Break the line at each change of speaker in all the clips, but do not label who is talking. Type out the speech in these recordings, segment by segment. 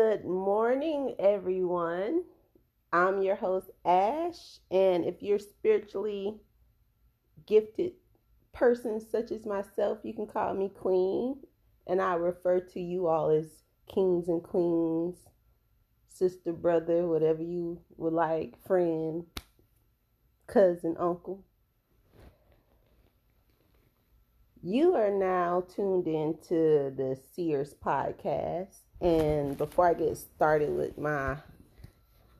Good morning, everyone. I'm your host, Ash. And if you're spiritually gifted person such as myself, you can call me Queen. And I refer to you all as kings and queens, sister, brother, whatever you would like, friend, cousin, uncle. You are now tuned into the Seers podcast. And before I get started with my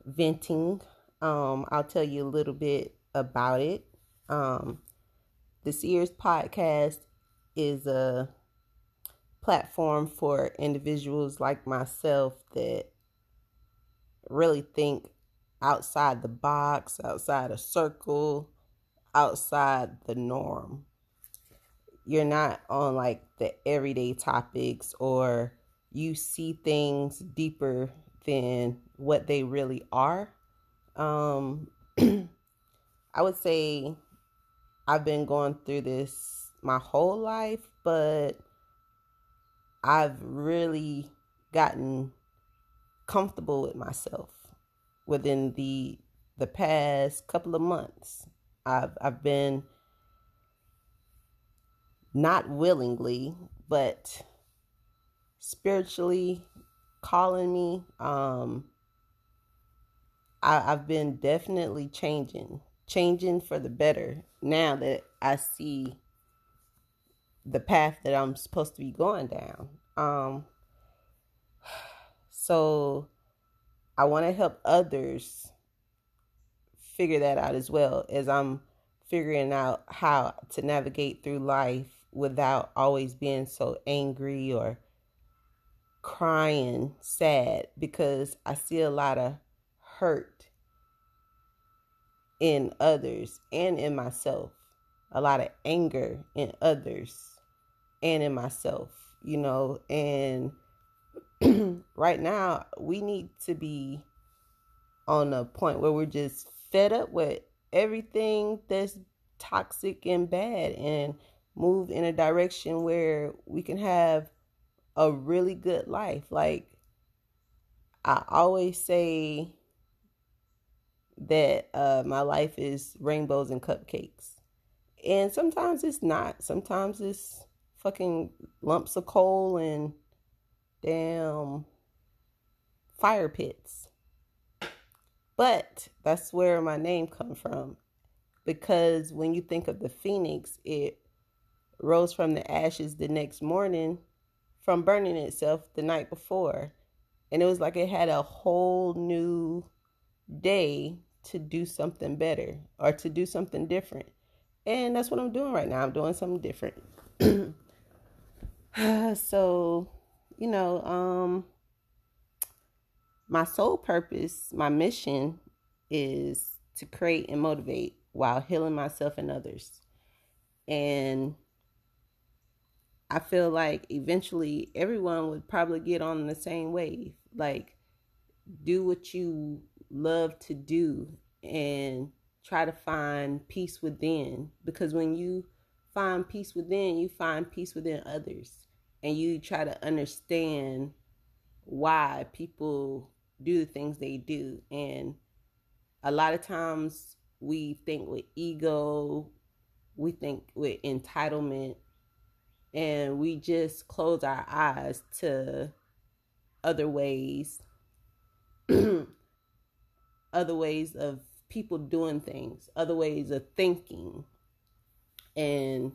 venting, um, I'll tell you a little bit about it. Um, the Seers podcast is a platform for individuals like myself that really think outside the box, outside a circle, outside the norm you're not on like the everyday topics or you see things deeper than what they really are. Um, I would say I've been going through this my whole life, but I've really gotten comfortable with myself within the the past couple of months. I've I've been not willingly, but spiritually calling me. Um, I, I've been definitely changing, changing for the better now that I see the path that I'm supposed to be going down. Um, so I want to help others figure that out as well as I'm figuring out how to navigate through life without always being so angry or crying sad because I see a lot of hurt in others and in myself, a lot of anger in others and in myself, you know, and right now we need to be on a point where we're just fed up with everything that's toxic and bad and move in a direction where we can have a really good life. Like I always say that uh, my life is rainbows and cupcakes. And sometimes it's not. Sometimes it's fucking lumps of coal and damn fire pits. But that's where my name comes from. Because when you think of the phoenix, it rose from the ashes the next morning from burning itself the night before. And it was like it had a whole new day to do something better or to do something different. And that's what I'm doing right now. I'm doing something different. so, you know, um my sole purpose, my mission is to create and motivate while healing myself and others. And I feel like eventually everyone would probably get on the same wave. Like, do what you love to do and try to find peace within. Because when you find peace within, you find peace within others. And you try to understand why people do the things they do. And a lot of times we think with ego, we think with entitlement and we just close our eyes to other ways other ways of people doing things other ways of thinking. And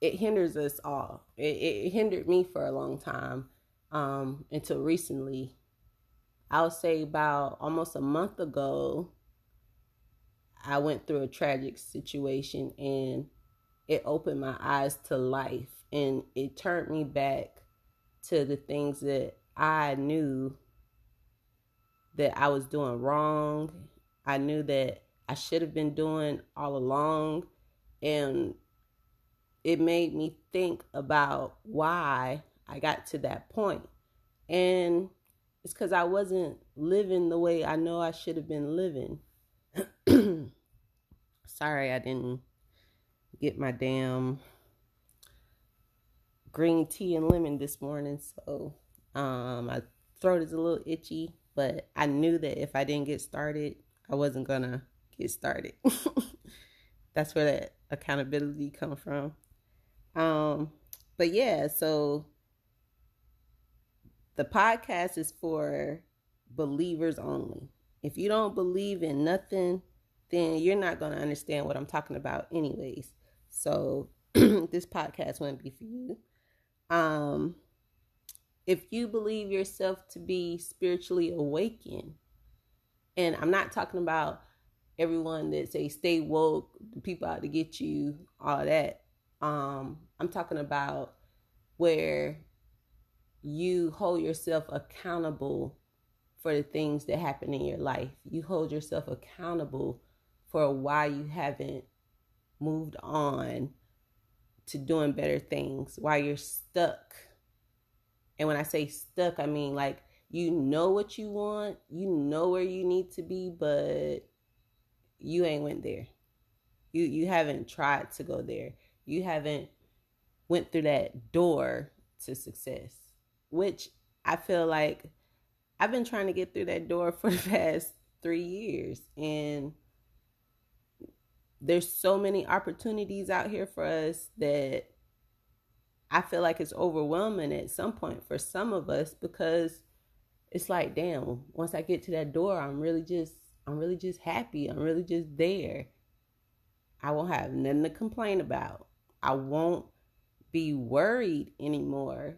it hinders us all. It, it hindered me for a long time um, until recently. I'll say about almost a month ago i went through a tragic situation and it opened my eyes to life and it turned me back to the things that I knew that I was doing wrong. I knew that I should have been doing all along. And it made me think about why I got to that point. And it's because I wasn't living the way I know I should have been living. Sorry, I didn't get my damn green tea and lemon this morning. So um, my throat is a little itchy, but I knew that if I didn't get started, I wasn't gonna get started. That's where that accountability come from. Um, but yeah, so the podcast is for believers only. If you don't believe in nothing, then you're not going to understand what I'm talking about, anyways. So this podcast wouldn't be for you. Um, if you believe yourself to be spiritually awakened, and I'm not talking about everyone that say stay woke, the people out to get you, all that. Um, I'm talking about where you hold yourself accountable for the things that happen in your life. You hold yourself accountable for why you haven't moved on to doing better things, while you're stuck. And when I say stuck, I mean like you know what you want, you know where you need to be, but you ain't went there. You you haven't tried to go there. You haven't went through that door to success, which I feel like I've been trying to get through that door for the past 3 years and there's so many opportunities out here for us that I feel like it's overwhelming at some point for some of us because it's like, damn, once I get to that door, I'm really just I'm really just happy. I'm really just there. I won't have nothing to complain about. I won't be worried anymore.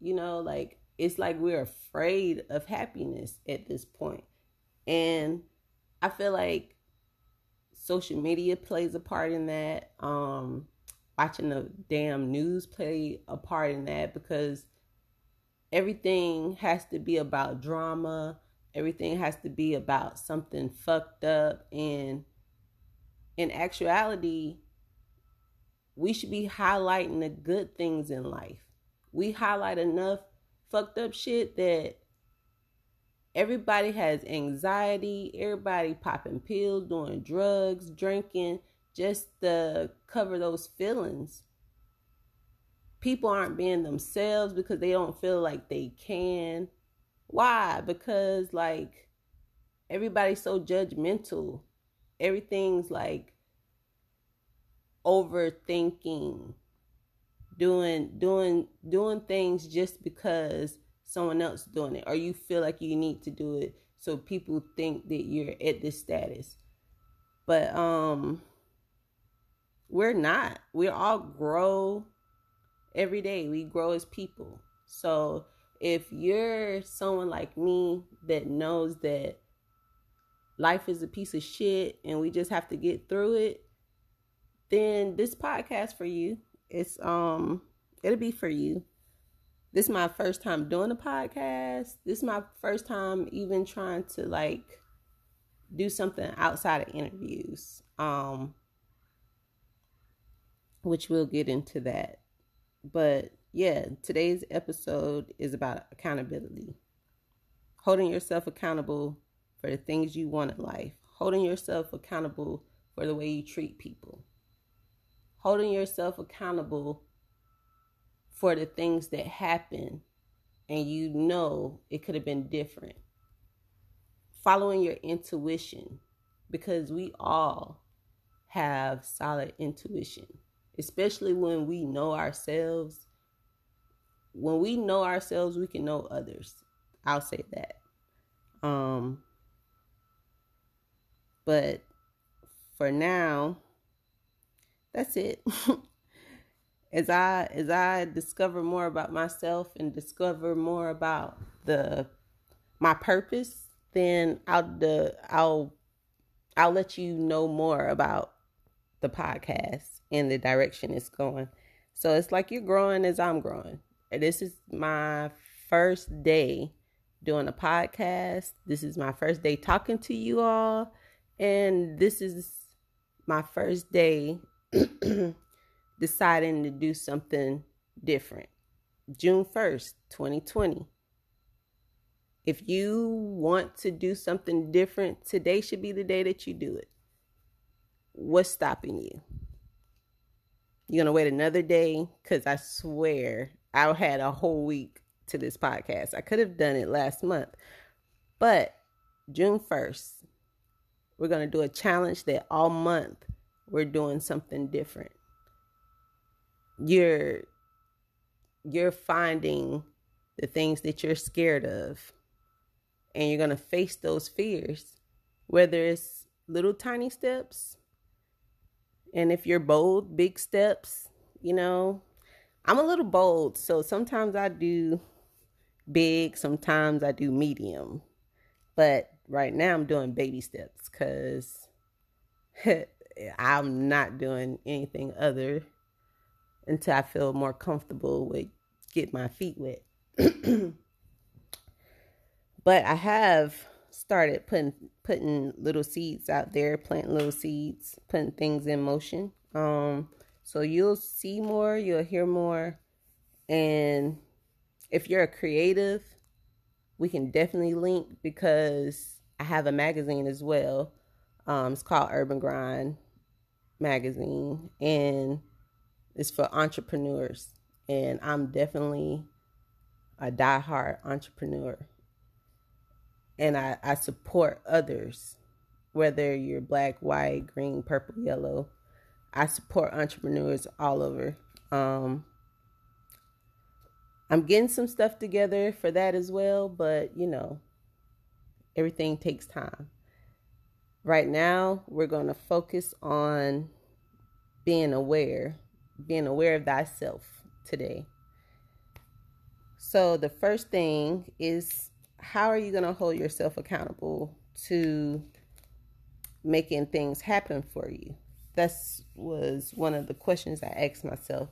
You know, like it's like we're afraid of happiness at this point. And I feel like social media plays a part in that. Um watching the damn news play a part in that because everything has to be about drama Everything has to be about something fucked up. And in actuality, we should be highlighting the good things in life. We highlight enough fucked up shit that everybody has anxiety, everybody popping pills, doing drugs, drinking, just to cover those feelings. People aren't being themselves because they don't feel like they can. Why? Because like everybody's so judgmental. Everything's like overthinking. Doing doing doing things just because someone else doing it or you feel like you need to do it so people think that you're at this status. But um we're not. We all grow every day. We grow as people. So if you're someone like me that knows that life is a piece of shit and we just have to get through it, then this podcast for you. It's um it'll be for you. This is my first time doing a podcast. This is my first time even trying to like do something outside of interviews. Um which we'll get into that. But yeah, today's episode is about accountability. Holding yourself accountable for the things you want in life, holding yourself accountable for the way you treat people, holding yourself accountable for the things that happen and you know it could have been different. Following your intuition because we all have solid intuition, especially when we know ourselves when we know ourselves, we can know others. I'll say that. Um, but for now, that's it. as I as I discover more about myself and discover more about the my purpose, then I'll the I'll I'll let you know more about the podcast and the direction it's going. So it's like you're growing as I'm growing. This is my first day doing a podcast. This is my first day talking to you all. And this is my first day deciding to do something different. June 1st, 2020. If you want to do something different, today should be the day that you do it. What's stopping you? You're going to wait another day? Because I swear I had a whole week to this podcast. I could have done it last month, but June 1st, we're going to do a challenge that all month we're doing something different. You're you're finding the things that you're scared of and you're going to face those fears whether it's little tiny steps and if you're bold, big steps, you know, I'm a little bold, so sometimes I do big, sometimes I do medium. But right now I'm doing baby steps cuz I'm not doing anything other until I feel more comfortable with get my feet wet. but I have started putting putting little seeds out there, planting little seeds, putting things in motion. Um, so you'll see more, you'll hear more, and if you're a creative, we can definitely link because I have a magazine as well. Um, it's called Urban Grind Magazine, and it's for entrepreneurs. And I'm definitely a die-hard entrepreneur and I, I support others, whether you're black, white, green, purple, yellow. I support entrepreneurs all over. Um, I'm getting some stuff together for that as well, but you know, everything takes time. Right now, we're going to focus on being aware, being aware of thyself today. So, the first thing is how are you going to hold yourself accountable to making things happen for you? That was one of the questions I asked myself.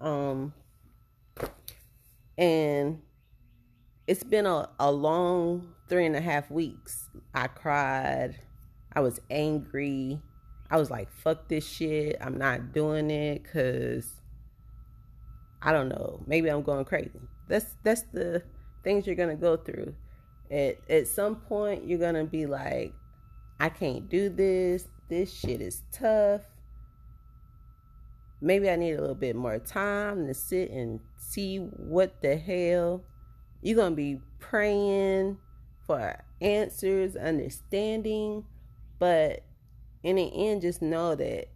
Um, and it's been a, a long three and a half weeks. I cried. I was angry. I was like, fuck this shit. I'm not doing it because I don't know. Maybe I'm going crazy. That's that's the things you're gonna go through. At at some point you're gonna be like, I can't do this. This shit is tough. Maybe I need a little bit more time to sit and see what the hell. You're gonna be praying for answers, understanding, but in the end, just know that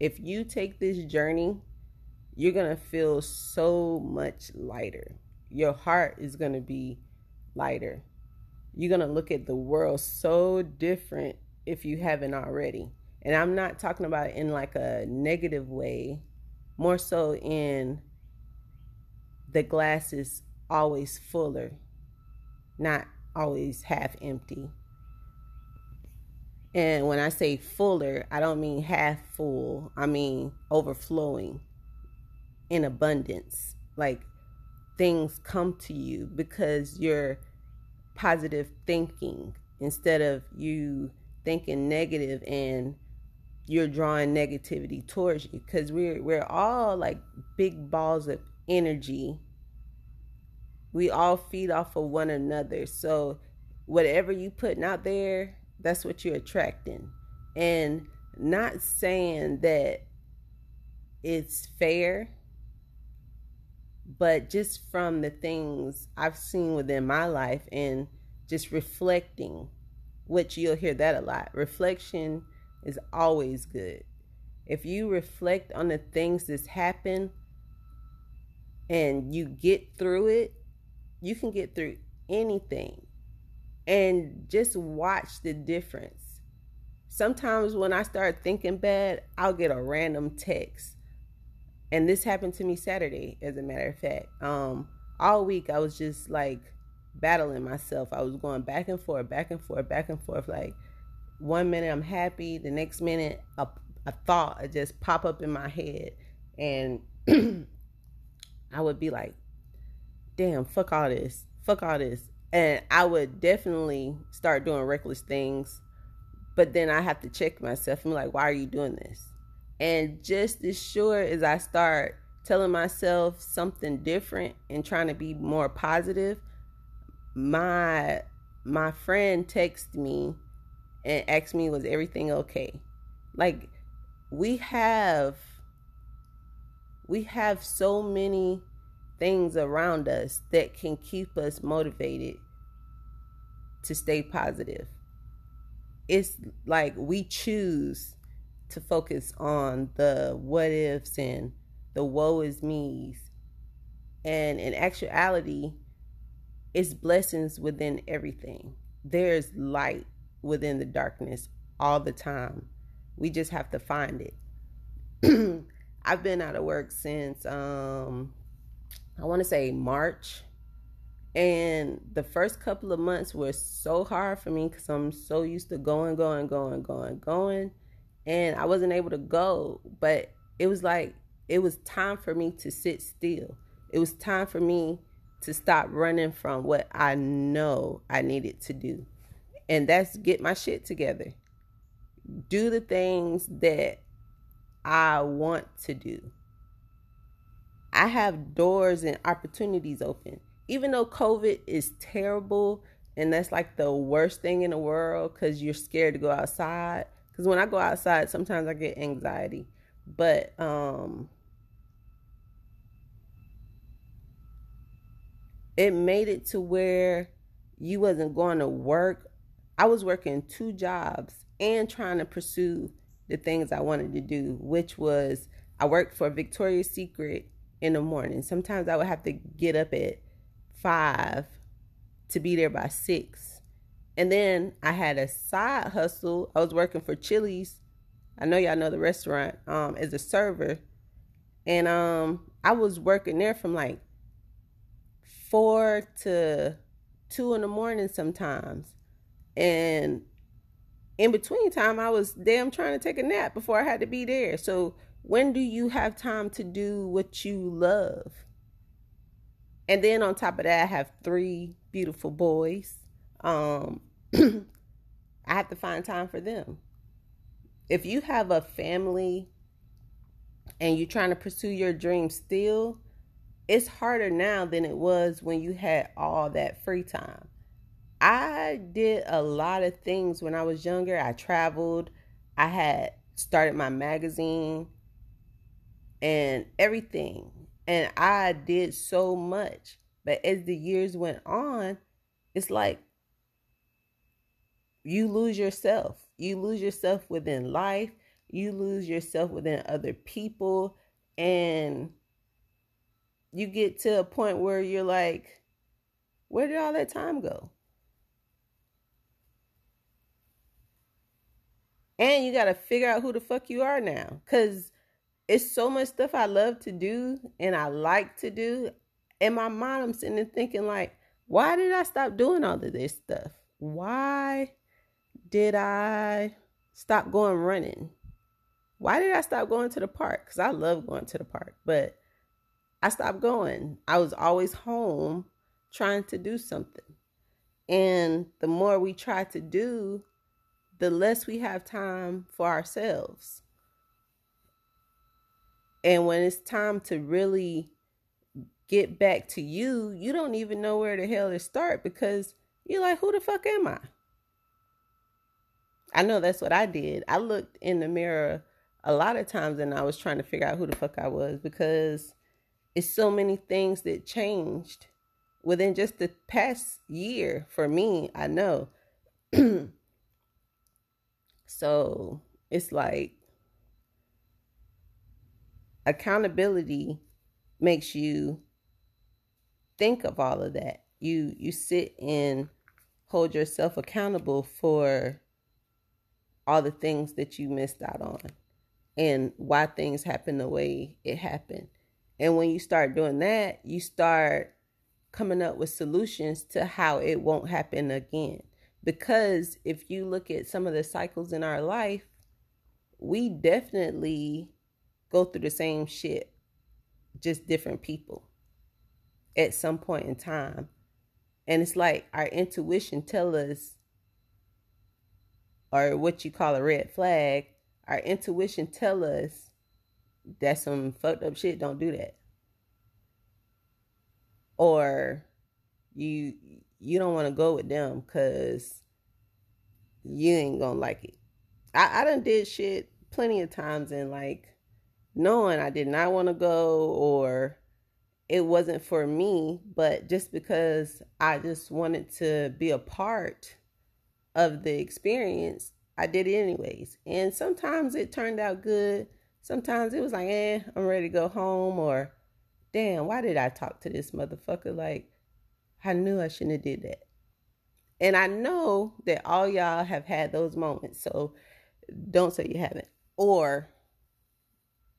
if you take this journey, you're gonna feel so much lighter. Your heart is gonna be lighter you're going to look at the world so different if you haven't already. And I'm not talking about it in like a negative way, more so in the glass is always fuller, not always half empty. And when I say fuller, I don't mean half full, I mean overflowing in abundance. Like things come to you because you're positive thinking instead of you thinking negative and you're drawing negativity towards you. Because we're we're all like big balls of energy. We all feed off of one another. So whatever you putting out there that's what you're attracting and not saying that it's fair but just from the things I've seen within my life and just reflecting, which you'll hear that a lot. Reflection is always good. If you reflect on the things that's happened and you get through it, you can get through anything. And just watch the difference. Sometimes when I start thinking bad, I'll get a random text and this happened to me Saturday, as a matter of fact. Um, all week I was just like battling myself. I was going back and forth, back and forth, back and forth. Like one minute I'm happy, the next minute a, a thought just pop up in my head, and I would be like, "Damn, fuck all this, fuck all this," and I would definitely start doing reckless things. But then I have to check myself and be like, "Why are you doing this?" And just as sure as I start telling myself something different and trying to be more positive, my my friend texted me and asked me was everything okay? Like we have we have so many things around us that can keep us motivated to stay positive. It's like we choose to focus on the what ifs and the woe is me's. And in actuality, it's blessings within everything. There's light within the darkness all the time. We just have to find it. I've been out of work since um I want to say March. And the first couple of months were so hard for me because I'm so used to going, going, going, going, going. And I wasn't able to go. But it was like, it was time for me to sit still. It was time for me to stop running from what I know I needed to do. And that's get my shit together. Do the things that I want to do. I have doors and opportunities open. Even though COVID is terrible and that's like the worst thing in the world because you're scared to go outside. Because when I go outside, sometimes I get anxiety. But um, it made it to where you wasn't going to work. I was working two jobs and trying to pursue the things I wanted to do, which was I worked for Victoria's Secret in the morning. Sometimes I would have to get up at five to be there by six. And then I had a side hustle. I was working for Chili's. I know y'all know the restaurant um, as a server. And um, I was working there from like four to two in the morning sometimes. And in between time, I was damn trying to take a nap before I had to be there. So when do you have time to do what you love? And then on top of that, I have three beautiful boys. Um, I have to find time for them. If you have a family and you're trying to pursue your dreams still, it's harder now than it was when you had all that free time. I did a lot of things when I was younger. I traveled. I had started my magazine and everything. And I did so much. But as the years went on, it's like you lose yourself. You lose yourself within life. You lose yourself within other people. And you get to a point where you're like, where did all that time go? And you got to figure out who the fuck you are now. Because it's so much stuff I love to do and I like to do. In my mind, I'm sitting there thinking, like, why did I stop doing all of this stuff? Why did I stop going running? Why did I stop going to the park? Because I love going to the park, but I stopped going. I was always home trying to do something. And the more we try to do, the less we have time for ourselves. And when it's time to really get back to you, you don't even know where the hell to start because you're like, who the fuck am I? I know that's what I did. I looked in the mirror a lot of times and I was trying to figure out who the fuck I was because it's so many things that changed within just the past year for me, I know. so it's like accountability makes you think of all of that. You you sit and hold yourself accountable for all the things that you missed out on and why things happen the way it happened. And when you start doing that, you start coming up with solutions to how it won't happen again. Because if you look at some of the cycles in our life, we definitely go through the same shit, just different people at some point in time. And it's like our intuition tell us or what you call a red flag, our intuition tell us that some fucked up shit don't do that. Or you you don't want to go with them cuz you ain't gonna like it. I, I done did shit plenty of times and like knowing I did not want to go or it wasn't for me, but just because I just wanted to be a part of the experience, I did it anyways. And sometimes it turned out good. Sometimes it was like, eh, I'm ready to go home, or damn, why did I talk to this motherfucker? Like, I knew I shouldn't have did that. And I know that all y'all have had those moments. So don't say you haven't. Or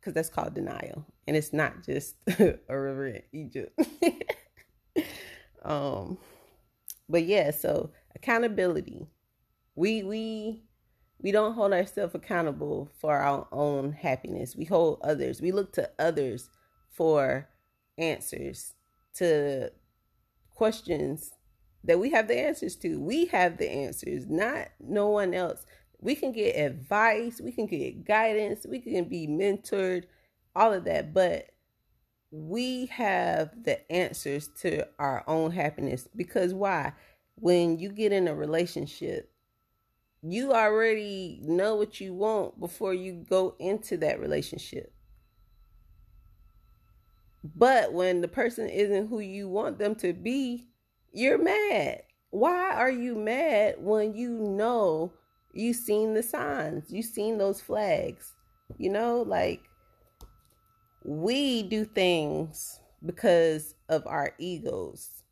because that's called denial. And it's not just a river in Egypt. um but yeah, so accountability. We we we don't hold ourselves accountable for our own happiness. We hold others. We look to others for answers to questions that we have the answers to. We have the answers, not no one else. We can get advice, we can get guidance, we can be mentored, all of that, but we have the answers to our own happiness because why? When you get in a relationship, you already know what you want before you go into that relationship. But when the person isn't who you want them to be, you're mad. Why are you mad when you know you've seen the signs, you've seen those flags? You know, like we do things because of our egos.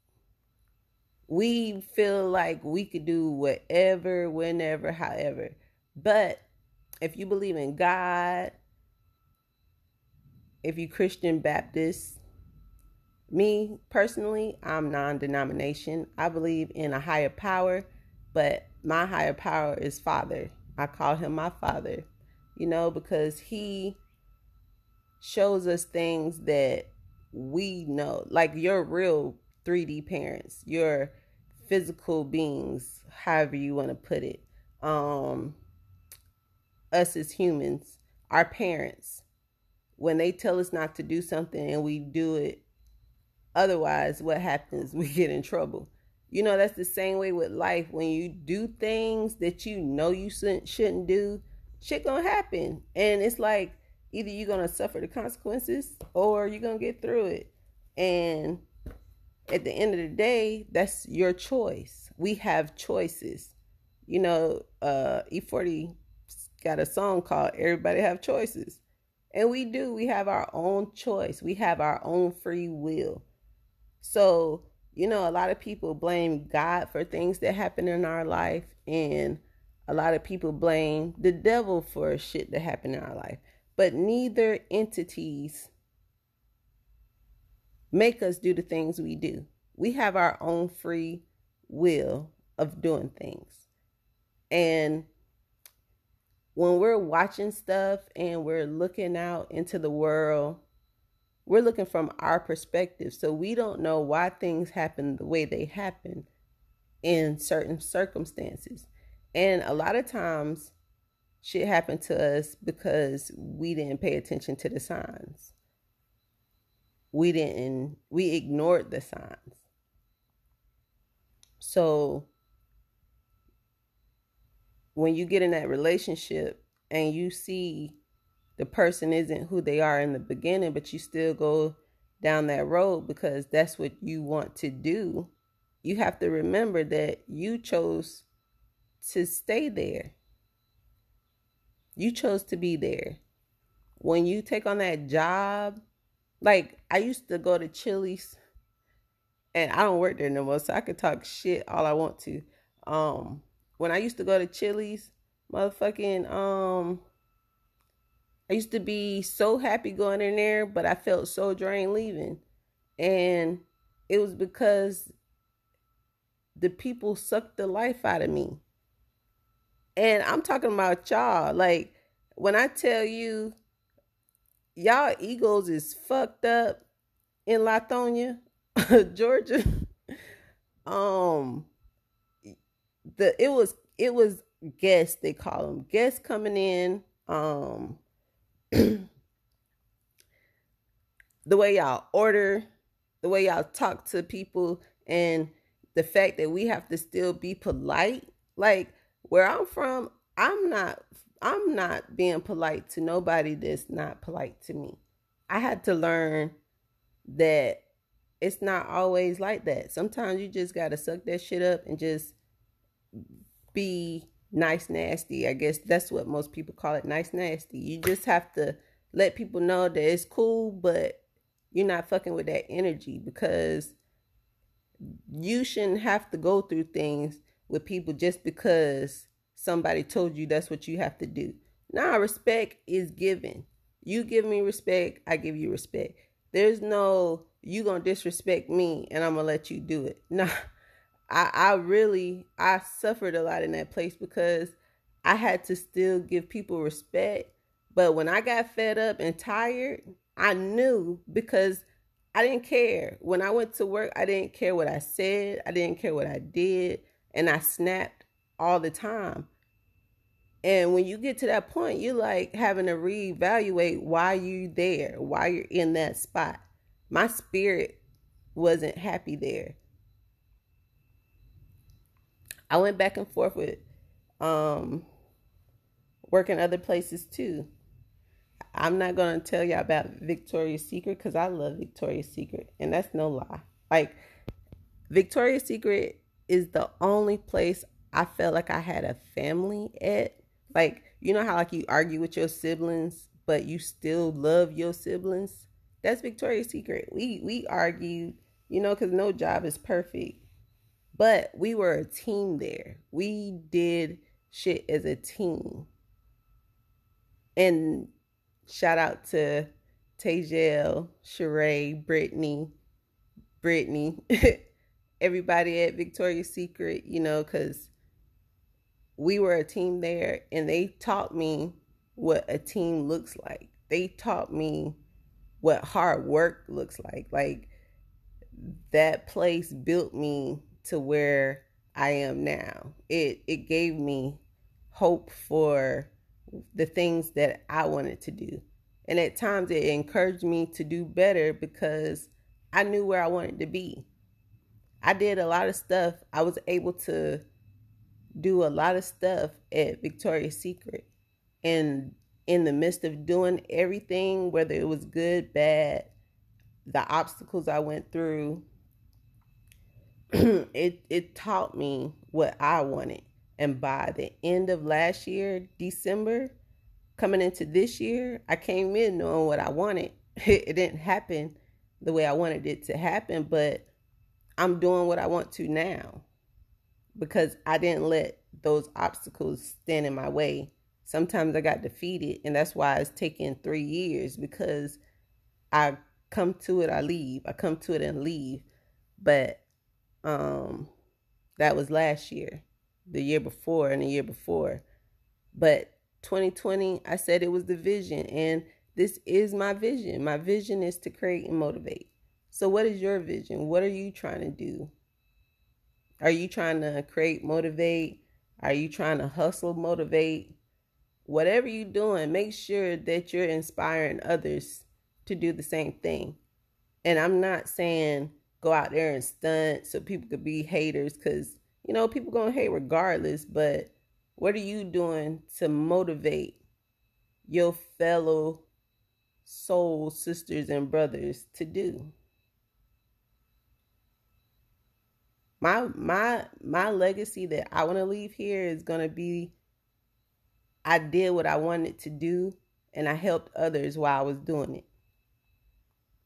We feel like we could do whatever, whenever, however. But if you believe in God, if you Christian Baptist, me personally, I'm non denomination. I believe in a higher power, but my higher power is Father. I call him my Father, you know, because he shows us things that we know, like your real 3D parents, your physical beings, however you want to put it. Um, us as humans, our parents, when they tell us not to do something and we do it Otherwise, what happens? We get in trouble. You know, that's the same way with life. When you do things that you know you shouldn't do, shit gonna happen. And it's like either you're gonna suffer the consequences or you're gonna get through it. And at the end of the day, that's your choice. We have choices. You know, uh, E40 got a song called Everybody Have Choices. And we do. We have our own choice. We have our own free will. So, you know, a lot of people blame God for things that happen in our life, and a lot of people blame the devil for shit that happened in our life. But neither entities make us do the things we do. We have our own free will of doing things. And when we're watching stuff and we're looking out into the world we're looking from our perspective. So we don't know why things happen the way they happen in certain circumstances. And a lot of times shit happened to us because we didn't pay attention to the signs. We didn't we ignored the signs. So when you get in that relationship and you see the person isn't who they are in the beginning, but you still go down that road because that's what you want to do, you have to remember that you chose to stay there. You chose to be there. When you take on that job, like I used to go to Chili's and I don't work there no more, so I could talk shit all I want to. Um, when I used to go to Chili's, motherfucking um I used to be so happy going in there, but I felt so drained leaving. And it was because the people sucked the life out of me. And I'm talking about y'all. Like, when I tell you, y'all egos is fucked up in Lithonia, Georgia. um, the it was it was guests they call them guests coming in. Um, the way y'all order, the way y'all talk to people, and the fact that we have to still be polite. Like where I'm from, I'm not I'm not being polite to nobody that's not polite to me. I had to learn that it's not always like that. Sometimes you just got to suck that shit up and just be nice nasty. I guess that's what most people call it, nice nasty. You just have to let people know that it's cool, but you're not fucking with that energy because you shouldn't have to go through things with people just because somebody told you that's what you have to do. Now, respect is given. You give me respect, I give you respect. There's no you gonna disrespect me and I'm gonna let you do it. No, I, I really I suffered a lot in that place because I had to still give people respect. But when I got fed up and tired, I knew because I didn't care. When I went to work, I didn't care what I said, I didn't care what I did, and I snapped all the time. And when you get to that point, you're like having to reevaluate why you there, why you're in that spot. My spirit wasn't happy there. I went back and forth with um working other places too. I'm not gonna tell y'all about Victoria's Secret because I love Victoria's Secret, and that's no lie. Like Victoria's Secret is the only place I felt like I had a family at like, you know how like you argue with your siblings, but you still love your siblings? That's Victoria's Secret. We we argued, you know, cuz no job is perfect. But we were a team there. We did shit as a team. And shout out to Tajel, Sheree, Brittany, Brittany, everybody at Victoria's Secret, you know, because we were a team there and they taught me what a team looks like. They taught me what hard work looks like. Like that place built me to where I am now. It it gave me hope for the things that I wanted to do. And at times it encouraged me to do better because I knew where I wanted to be. I did a lot of stuff. I was able to do a lot of stuff at Victoria's Secret. And in the midst of doing everything, whether it was good, bad, the obstacles I went through, it it taught me what I wanted. And by the end of last year, December, coming into this year, I came in knowing what I wanted. It didn't happen the way I wanted it to happen, but I'm doing what I want to now because I didn't let those obstacles stand in my way. Sometimes I got defeated, and that's why it's taken three years because I come to it, I leave. I come to it and leave. But um that was last year, the year before, and the year before. But 2020, I said it was the vision, and this is my vision. My vision is to create and motivate. So, what is your vision? What are you trying to do? Are you trying to create, motivate? Are you trying to hustle, motivate? Whatever you're doing, make sure that you're inspiring others to do the same thing. And I'm not saying go out there and stunt so people could be haters because, you know, people to hate regardless. But what are you doing to motivate your fellow soul sisters and brothers to do? my my my legacy that I want to leave here is to be I did what I wanted to do and I helped others while I was doing it.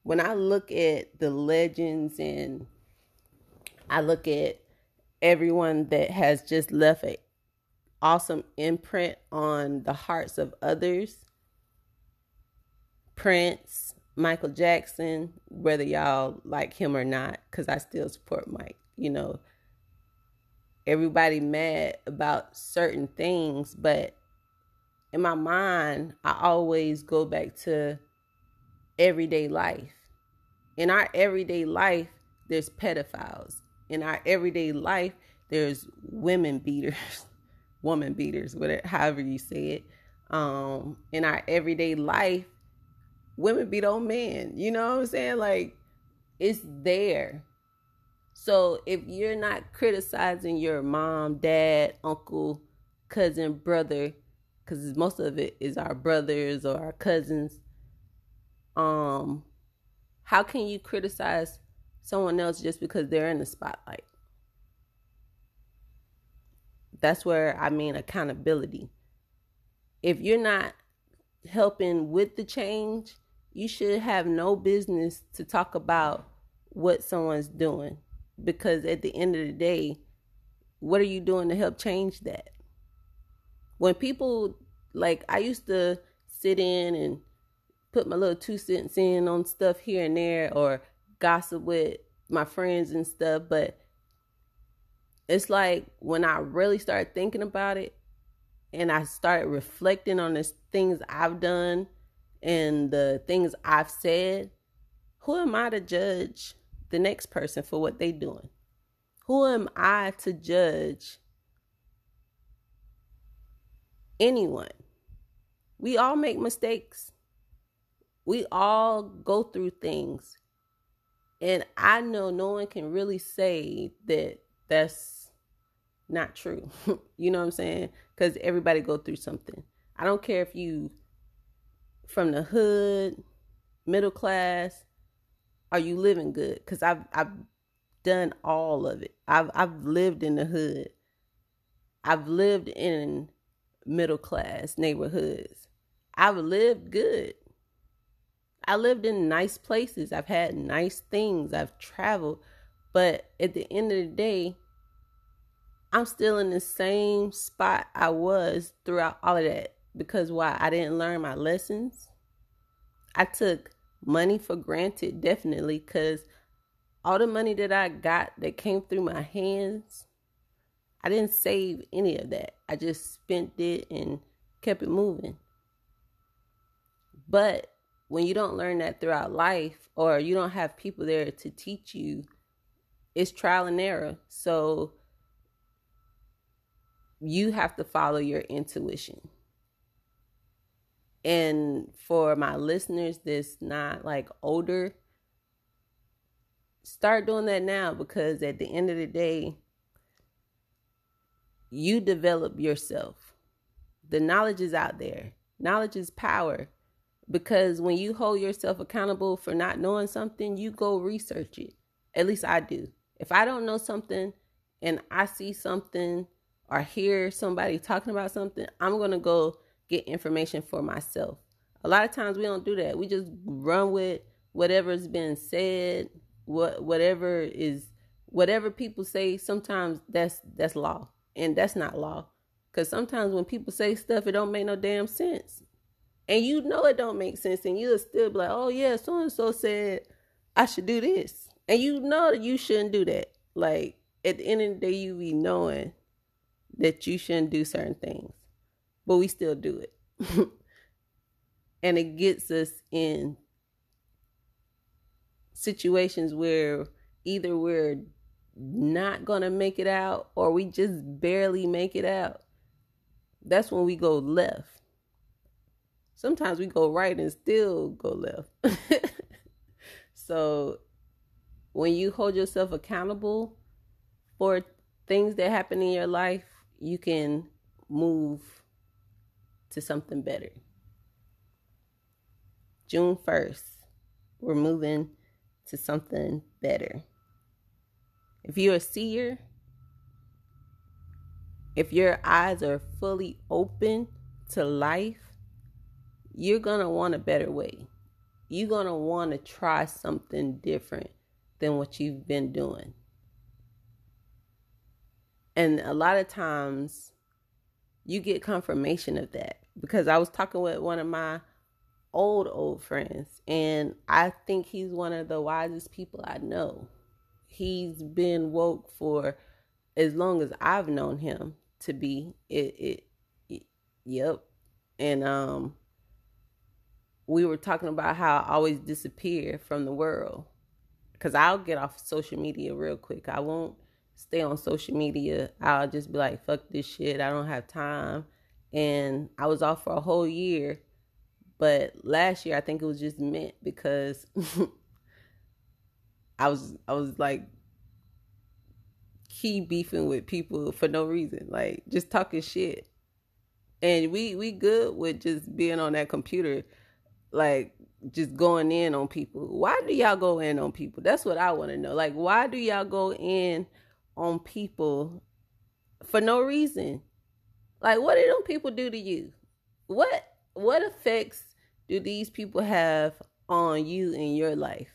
When I look at the legends and I look at everyone that has just left an awesome imprint on the hearts of others, Prince, Michael Jackson, whether y'all like him or not, because I still support Mike you know, everybody mad about certain things, but in my mind, I always go back to everyday life. In our everyday life, there's pedophiles. In our everyday life, there's women beaters, woman beaters, whatever, however you say it. Um, in our everyday life, women beat on men. You know what I'm saying? Like, it's there. So if you're not criticizing your mom, dad, uncle, cousin, brother, because most of it is our brothers or our cousins, um, how can you criticize someone else just because they're in the spotlight? That's where I mean accountability. If you're not helping with the change, you should have no business to talk about what someone's doing because at the end of the day, what are you doing to help change that? When people like I used to sit in and put my little two cents in on stuff here and there or gossip with my friends and stuff, but it's like when I really started thinking about it and I started reflecting on the things I've done and the things I've said, who am I to judge the next person for what they're doing? Who am I to judge anyone? We all make mistakes. We all go through things. And I know no one can really say that that's not true. you know what I'm saying? Cuz everybody go through something. I don't care if you from the hood, middle class, are you living good? Cuz I've I've done all of it. I've I've lived in the hood. I've lived in middle class neighborhoods. I've lived good. I lived in nice places. I've had nice things. I've traveled. But at the end of the day, I'm still in the same spot I was throughout all of that. Because why? I didn't learn my lessons. I took money for granted, definitely, because all the money that I got that came through my hands, I didn't save any of that. I just spent it and kept it moving. But when you don't learn that throughout life or you don't have people there to teach you, it's trial and error. So you have to follow your intuition. And for my listeners that's not like older, start doing that now because at the end of the day, you develop yourself. The knowledge is out there. Knowledge is power. Because when you hold yourself accountable for not knowing something, you go research it. At least I do. If I don't know something and I see something or hear somebody talking about something, I'm going to go get information for myself. A lot of times we don't do that. We just run with whatever's been said, what whatever is whatever people say, sometimes that's that's law and that's not law. Cause sometimes when people say stuff, it don't make no damn sense, and you know it don't make sense, and you'll still be like, "Oh yeah, so and so said I should do this," and you know that you shouldn't do that. Like at the end of the day, you be knowing that you shouldn't do certain things, but we still do it, and it gets us in situations where either we're not gonna make it out or we just barely make it out, that's when we go left. Sometimes we go right and still go left. so when you hold yourself accountable for things that happen in your life, you can move to something better. June 1st, we're moving to something better. If you're a seer, if your eyes are fully open to life, you're going to want a better way. You're going to want to try something different than what you've been doing. And a lot of times you get confirmation of that because I was talking with one of my old, old friends, and I think he's one of the wisest people I know he's been woke for as long as I've known him to be. It, it, it yep. And um we were talking about how I always disappear from the world cuz I'll get off social media real quick. I won't stay on social media. I'll just be like fuck this shit. I don't have time. And I was off for a whole year. But last year I think it was just meant because I was I was like key beefing with people for no reason, like just talking shit. And we we good with just being on that computer, like just going in on people. Why do y'all go in on people? That's what I want to know. Like, why do y'all go in on people for no reason? Like, what do them people do to you? What what effects do these people have on you in your life?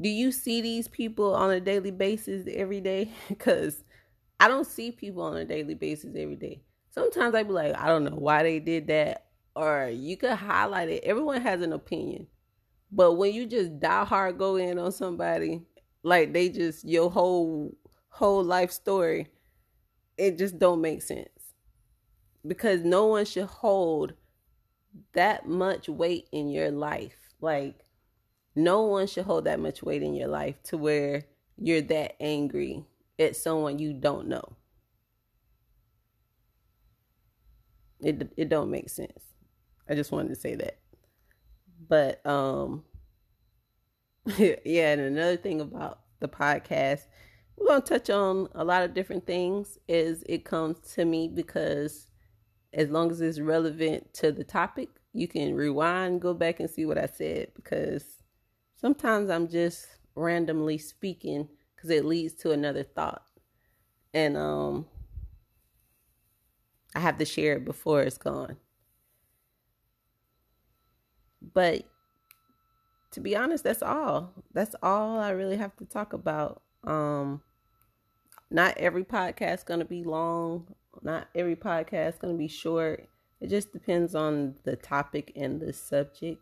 Do you see these people on a daily basis every day? Because I don't see people on a daily basis every day. Sometimes I be like, I don't know why they did that or you could highlight it. Everyone has an opinion. But when you just die hard go in on somebody, like they just your whole whole life story, it just don't make sense. Because no one should hold that much weight in your life. Like no one should hold that much weight in your life to where you're that angry at someone you don't know. It it don't make sense. I just wanted to say that. But um yeah, and another thing about the podcast, we're going to touch on a lot of different things as it comes to me because as long as it's relevant to the topic, you can rewind, go back and see what I said because sometimes I'm just randomly speaking because it leads to another thought. And um I have to share it before it's gone. But to be honest, that's all. That's all I really have to talk about. Um not every podcast going to be long. Not every podcast going to be short. It just depends on the topic and the subject.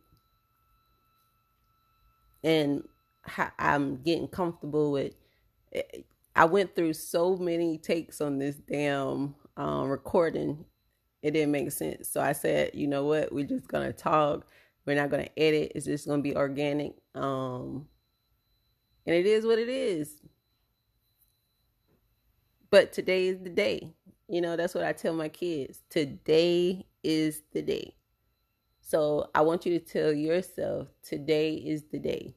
And I'm getting comfortable with I went through so many takes on this damn um, recording. It didn't make sense. So I said, you know what? We're just going to talk we're not to edit. It's just to be organic. Um, and it is what it is. But today is the day. You know, that's what I tell my kids. Today is the day. So I want you to tell yourself today is the day.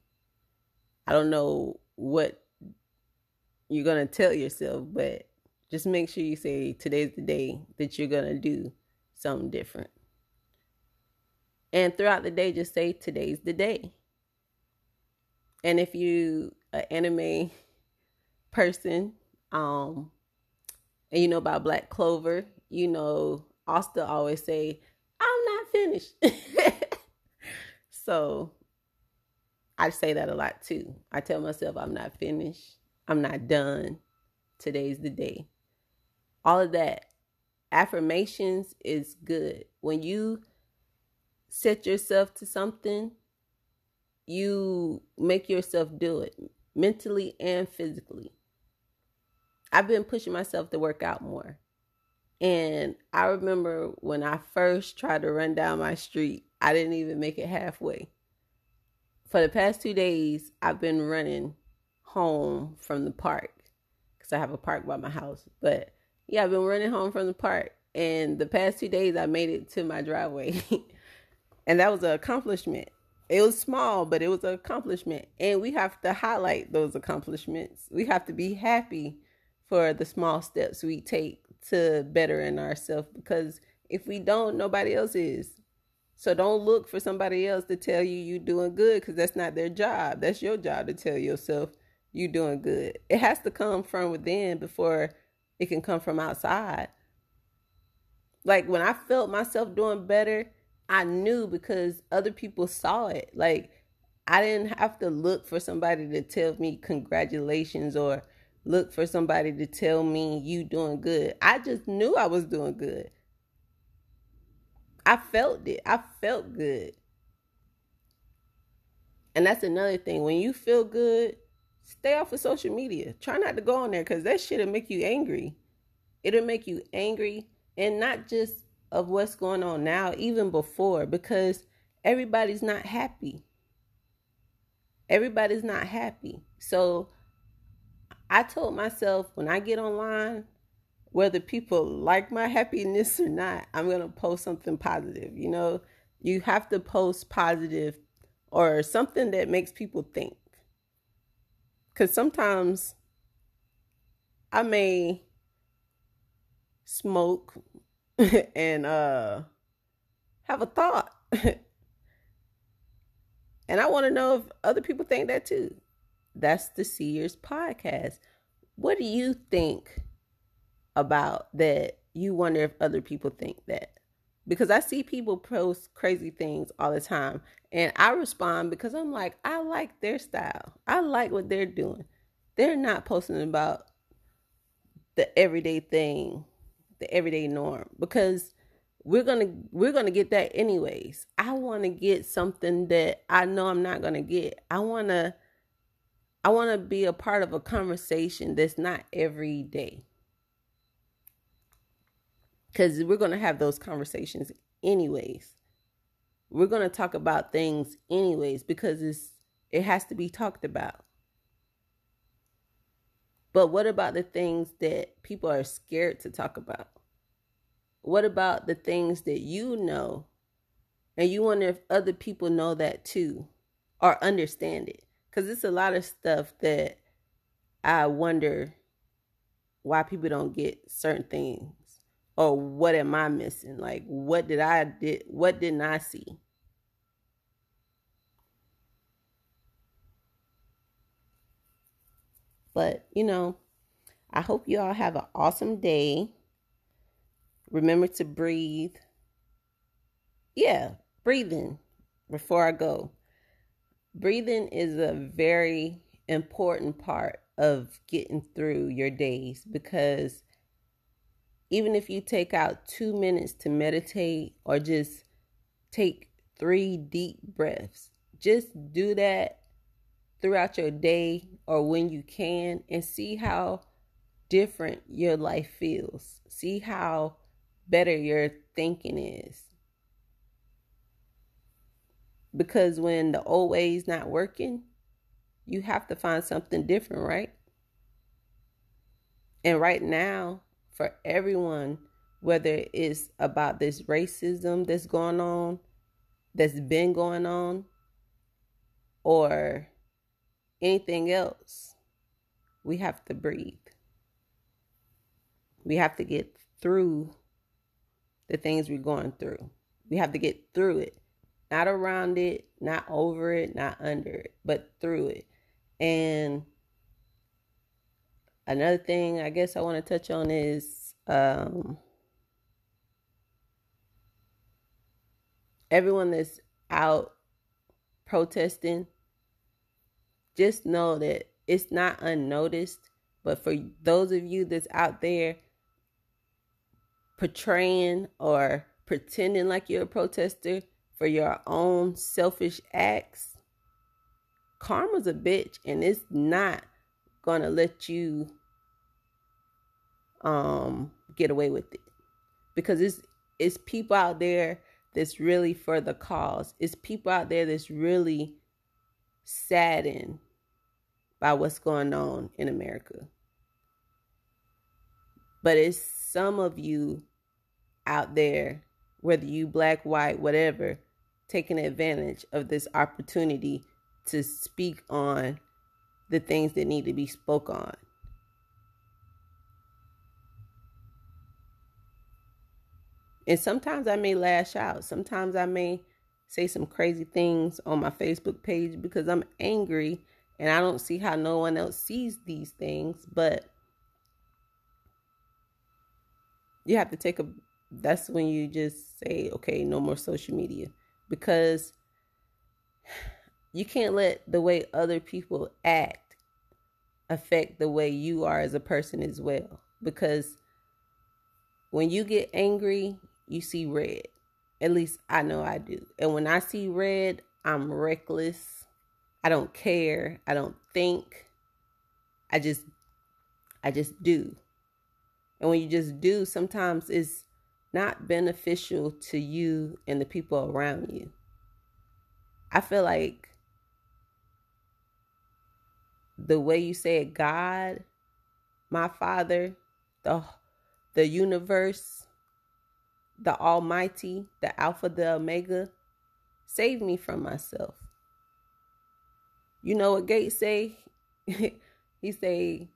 I don't know what you're going to tell yourself, but just make sure you say today's the day that you're going to do something different. And throughout the day, just say today's the day. And if you an anime person, um, and you know about Black Clover, you know Asta always say, "I'm not finished." so I say that a lot too. I tell myself I'm not finished. I'm not done. Today's the day. All of that affirmations is good. When you set yourself to something, you make yourself do it mentally and physically. I've been pushing myself to work out more. And I remember when I first tried to run down my street, I didn't even make it halfway. For the past two days, I've been running home from the park because I have a park by my house. But yeah, I've been running home from the park. And the past two days, I made it to my driveway. And that was an accomplishment. It was small, but it was an accomplishment. And we have to highlight those accomplishments. We have to be happy for the small steps we take to better in ourselves because if we don't, nobody else is. So don't look for somebody else to tell you you're doing good because that's not their job. That's your job to tell yourself you're doing good. It has to come from within before it can come from outside. Like when I felt myself doing better, I knew because other people saw it. Like I didn't have to look for somebody to tell me congratulations or look for somebody to tell me you doing good. I just knew I was doing good. I felt it. I felt good. And that's another thing. When you feel good, stay off of social media. Try not to go on there because that shit'll make you angry. It'll make you angry and not just of what's going on now, even before, because everybody's not happy. Everybody's not happy. So I told myself when I get online, whether people like my happiness or not, I'm going to post something positive. You know, you have to post positive or something that makes people think. Because sometimes I may smoke and uh have a thought And I want to know if other people think that too. That's the Seers podcast. What do you think about that? You wonder if other people think that. Because I see people post crazy things all the time. And I respond because I'm like, I like their style. I like what they're doing. They're not posting about the everyday thing, the everyday norm. Because we're gonna we're gonna get that anyways. I want to get something that I know I'm not gonna get. I wanna I want to be a part of a conversation that's not every day. Because we're going to have those conversations anyways. We're going to talk about things anyways because it's it has to be talked about. But what about the things that people are scared to talk about? What about the things that you know and you wonder if other people know that too or understand it? Because it's a lot of stuff that I wonder why people don't get certain things or what am I missing? Like what did I did what didn't I see? But, you know, I hope you all have an awesome day. Remember to breathe. Yeah, breathing before I go. Breathing is a very important part of getting through your days because even if you take out two minutes to meditate or just take three deep breaths, just do that throughout your day or when you can and see how different your life feels. See how better your thinking is. Because when the old is not working, you have to find something different, right? And right now, for everyone, whether it's about this racism that's going on, that's been going on, or anything else, we have to breathe. We have to get through the things we're going through. We have to get through it not around it, not over it, not under it, but through it. And another thing I guess I want to touch on is um, everyone that's out protesting, just know that it's not unnoticed. But for those of you that's out there portraying or pretending like you're a protester, for your own selfish acts, karma's a bitch and it's not gonna let you um get away with it because it's it's people out there that's really for the cause it's people out there that's really saddened by what's going on in america but it's some of you out there whether you black white whatever taking advantage of this opportunity to speak on the things that need to be spoke on. And sometimes I may lash out. Sometimes I may say some crazy things on my Facebook page because I'm angry and I don't see how no one else sees these things. But you have to take a, that's when you just say, okay, no more social media because you can't let the way other people act affect the way you are as a person as well. Because when you get angry, you see red. At least I know I do. And when I see red, I'm reckless. I don't care. I don't think. I just I just do. And when you just do, sometimes it's not beneficial to you and the people around you. I feel like the way you said God, my Father, the the universe, the Almighty, the Alpha, the Omega, save me from myself. You know what Gates say? he say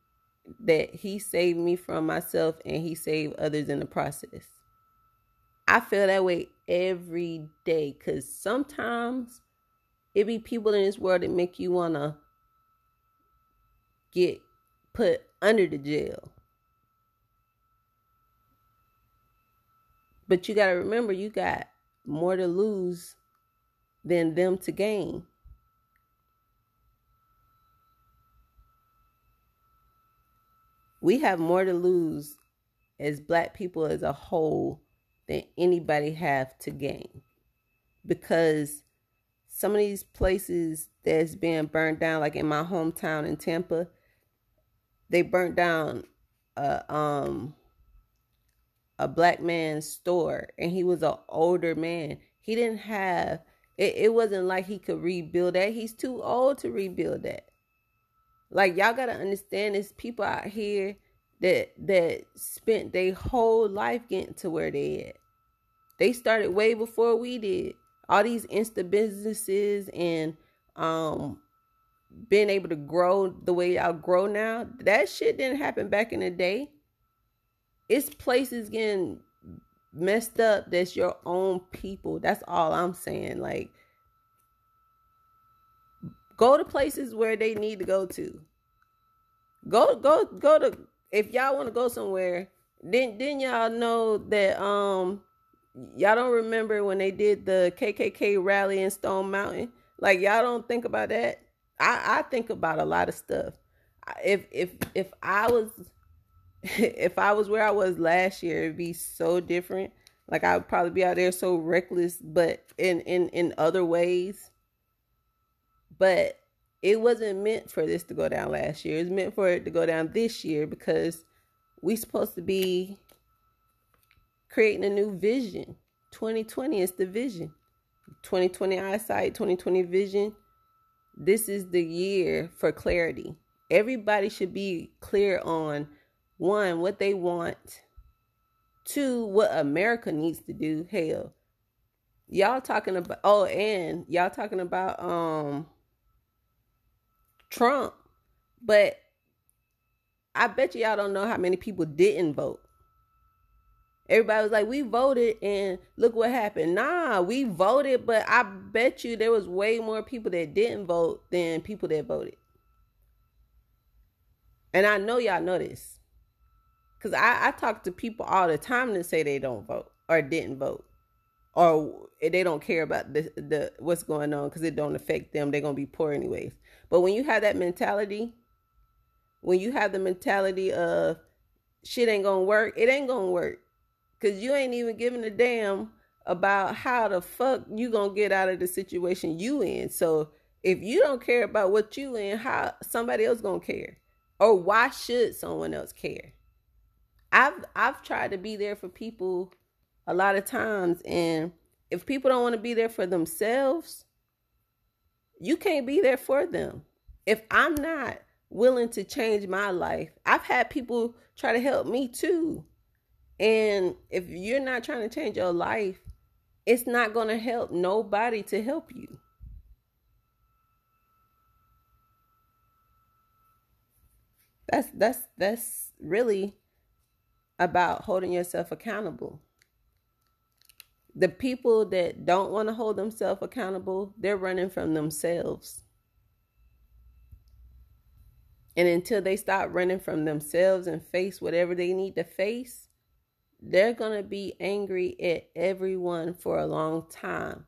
that he saved me from myself and he saved others in the process. I feel that way every day because sometimes it be people in this world that make you wanna get put under the jail. But you gotta remember you got more to lose than them to gain. We have more to lose as black people as a whole than anybody have to gain. Because some of these places that's being burned down, like in my hometown in Tampa, they burnt down a um a black man's store and he was an older man. He didn't have it, it wasn't like he could rebuild that. He's too old to rebuild that. Like y'all gotta understand there's people out here that that spent their whole life getting to where they at. They started way before we did. All these insta businesses and um being able to grow the way y'all grow now, that shit didn't happen back in the day. It's places getting messed up that's your own people. That's all I'm saying. Like go to places where they need to go to. Go go go to if y'all want to go somewhere, then then y'all know that um y'all don't remember when they did the KKK rally in Stone Mountain. Like y'all don't think about that. I I think about a lot of stuff. If if if I was if I was where I was last year, it'd be so different. Like I would probably be out there so reckless, but in in in other ways. But it wasn't meant for this to go down last year. It's meant for it to go down this year because we're supposed to be creating a new vision. 2020 is the vision. 2020 eyesight, 2020 vision. This is the year for clarity. Everybody should be clear on one, what they want, two, what America needs to do. Hell, y'all talking about oh, and y'all talking about um Trump, but I bet you y'all don't know how many people didn't vote. Everybody was like, we voted and look what happened. Nah, we voted, but I bet you there was way more people that didn't vote than people that voted. And I know y'all know this. Cause I, I talk to people all the time that say they don't vote or didn't vote. Or they don't care about the, the what's going on because it don't affect them. They're gonna be poor anyways. But when you have that mentality, when you have the mentality of shit ain't gonna work, it ain't gonna work. Cause you ain't even giving a damn about how the fuck you gonna get out of the situation you in. So if you don't care about what you in, how somebody else gonna care? Or why should someone else care? I've I've tried to be there for people a lot of times and if people don't want to be there for themselves, you can't be there for them. If I'm not willing to change my life, I've had people try to help me too. And if you're not trying to change your life, it's not going to help nobody to help you. That's that's that's really about holding yourself accountable the people that don't want to hold themselves accountable, they're running from themselves. And until they stop running from themselves and face whatever they need to face, they're going to be angry at everyone for a long time.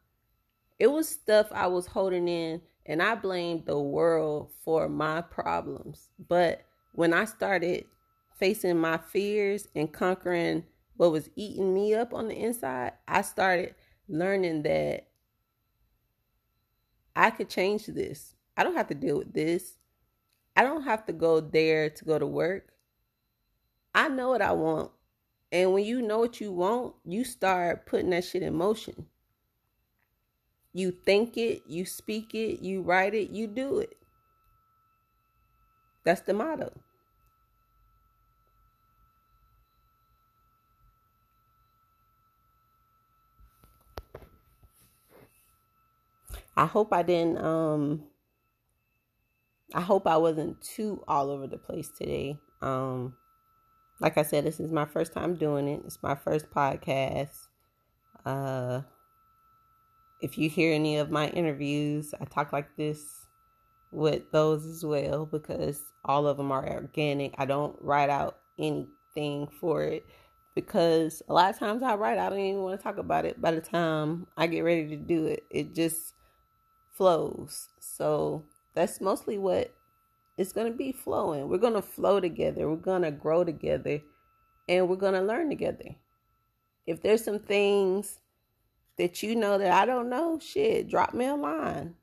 It was stuff I was holding in, and I blamed the world for my problems. But when I started facing my fears and conquering what was eating me up on the inside, I started learning that I could change this. I don't have to deal with this. I don't have to go there to go to work. I know what I want. And when you know what you want, you start putting that shit in motion. You think it, you speak it, you write it, you do it. That's the motto. I hope I didn't um I hope I wasn't too all over the place today. Um like I said, this is my first time doing it. It's my first podcast. Uh if you hear any of my interviews, I talk like this with those as well because all of them are organic. I don't write out anything for it because a lot of times I write, I don't even want to talk about it. By the time I get ready to do it, it just flows. So that's mostly what it's going to be flowing. We're going to flow together, we're going to grow together, and we're going to learn together. If there's some things that you know that I don't know, shit, drop me a line.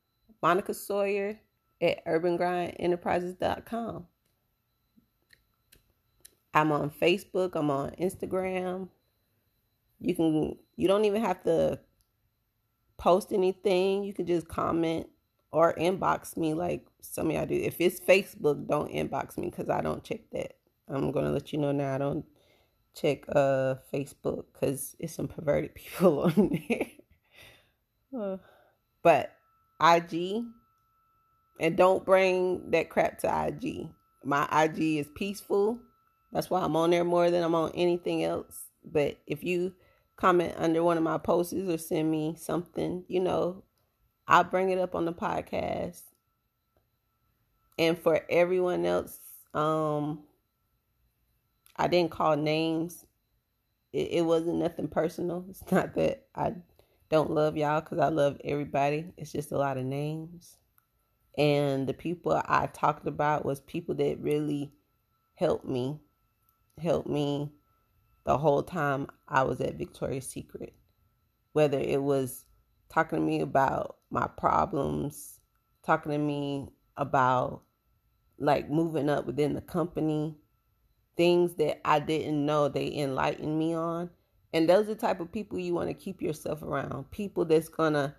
Monica Sawyer at urbangrindenterprises.com. I'm on Facebook, I'm on Instagram. You can you don't even have to post anything. You can just comment or inbox me like some of y'all do. If it's Facebook, don't inbox me because I don't check that. I'm gonna let you know now. I don't check uh Facebook because it's some perverted people on there. but IG, and don't bring that crap to IG. My IG is peaceful. That's why I'm on there more than I'm on anything else. But if you comment under one of my posts or send me something, you know, I'll bring it up on the podcast. And for everyone else, um, I didn't call names. It, it wasn't nothing personal. It's not that I don't love y'all because I love everybody. It's just a lot of names. And the people I talked about was people that really helped me, helped me the whole time I was at Victoria's Secret. Whether it was talking to me about my problems, talking to me about like moving up within the company, things that I didn't know they enlightened me on. And those are the type of people you want to keep yourself around. People that's gonna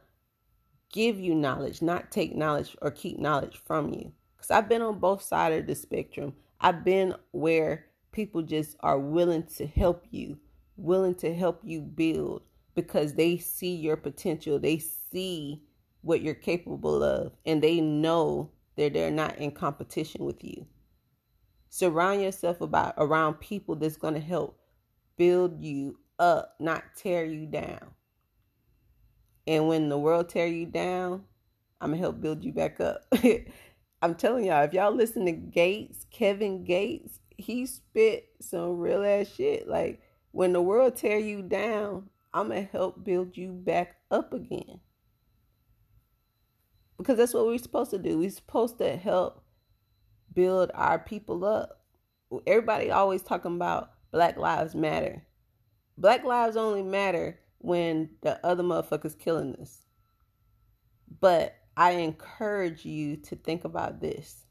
give you knowledge, not take knowledge or keep knowledge from you. Because I've been on both sides of the spectrum. I've been where people just are willing to help you, willing to help you build because they see your potential. They see what you're capable of and they know that they're not in competition with you. Surround yourself about around people that's going to help build you up, not tear you down. And when the world tear you down, I'm gonna help build you back up. I'm telling y'all, if y'all listen to Gates, Kevin Gates, he spit some real ass shit. Like when the world tear you down, I'm gonna help build you back up again. Because that's what we're supposed to do. We're supposed to help build our people up. Everybody always talking about Black Lives Matter. Black lives only matter when the other motherfuckers killing us. But I encourage you to think about this.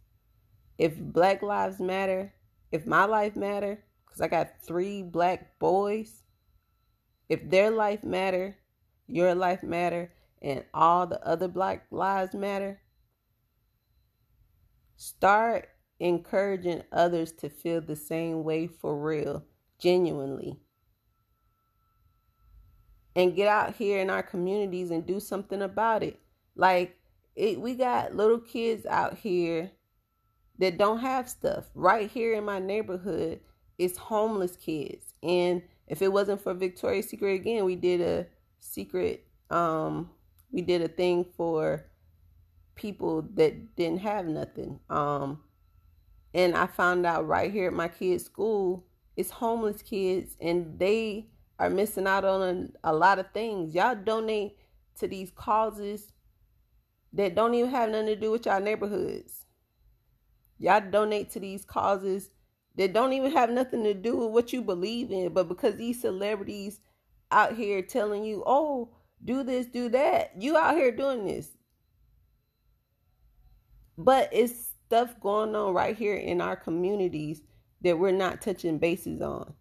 If Black Lives Matter, if my life matter, because I got three black boys, if their life matter, your life matter, and all the other black lives matter, start encouraging others to feel the same way for real, genuinely. And get out here in our communities and do something about it. Like it, we got little kids out here that don't have stuff. Right here in my neighborhood, it's homeless kids. And if it wasn't for Victoria's Secret again, we did a secret um we did a thing for people that didn't have nothing. Um and I found out right here at my kids' school, it's homeless kids and they are missing out on a, a lot of things. Y'all donate to these causes that don't even have nothing to do with y'all neighborhoods. Y'all donate to these causes that don't even have nothing to do with what you believe in, but because these celebrities out here telling you, oh, do this, do that, you out here doing this. But it's stuff going on right here in our communities that we're not touching bases on.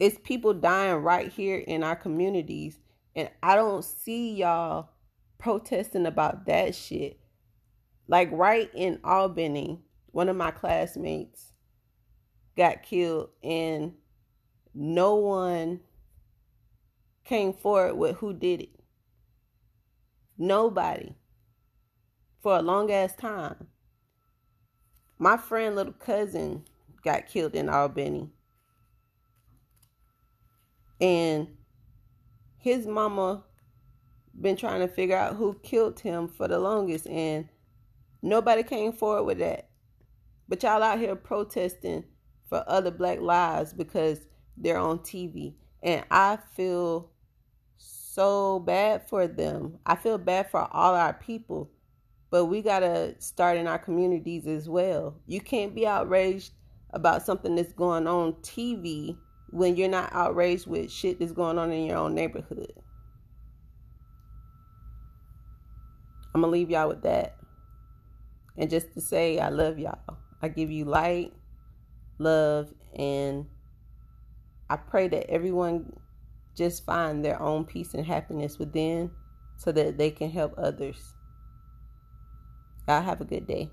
It's people dying right here in our communities, and I don't see y'all protesting about that shit. Like right in Albany, one of my classmates got killed and no one came forward with who did it. Nobody. For a long ass time. My friend little cousin got killed in Albany. And his mama been trying to figure out who killed him for the longest, and nobody came forward with that. But y'all out here protesting for other black lives because they're on TV. And I feel so bad for them. I feel bad for all our people. But we got to start in our communities as well. You can't be outraged about something that's going on TV when you're not outraged with shit that's going on in your own neighborhood. I'm going to leave y'all with that. And just to say, I love y'all. I give you light, love, and I pray that everyone just find their own peace and happiness within so that they can help others. Y'all have a good day.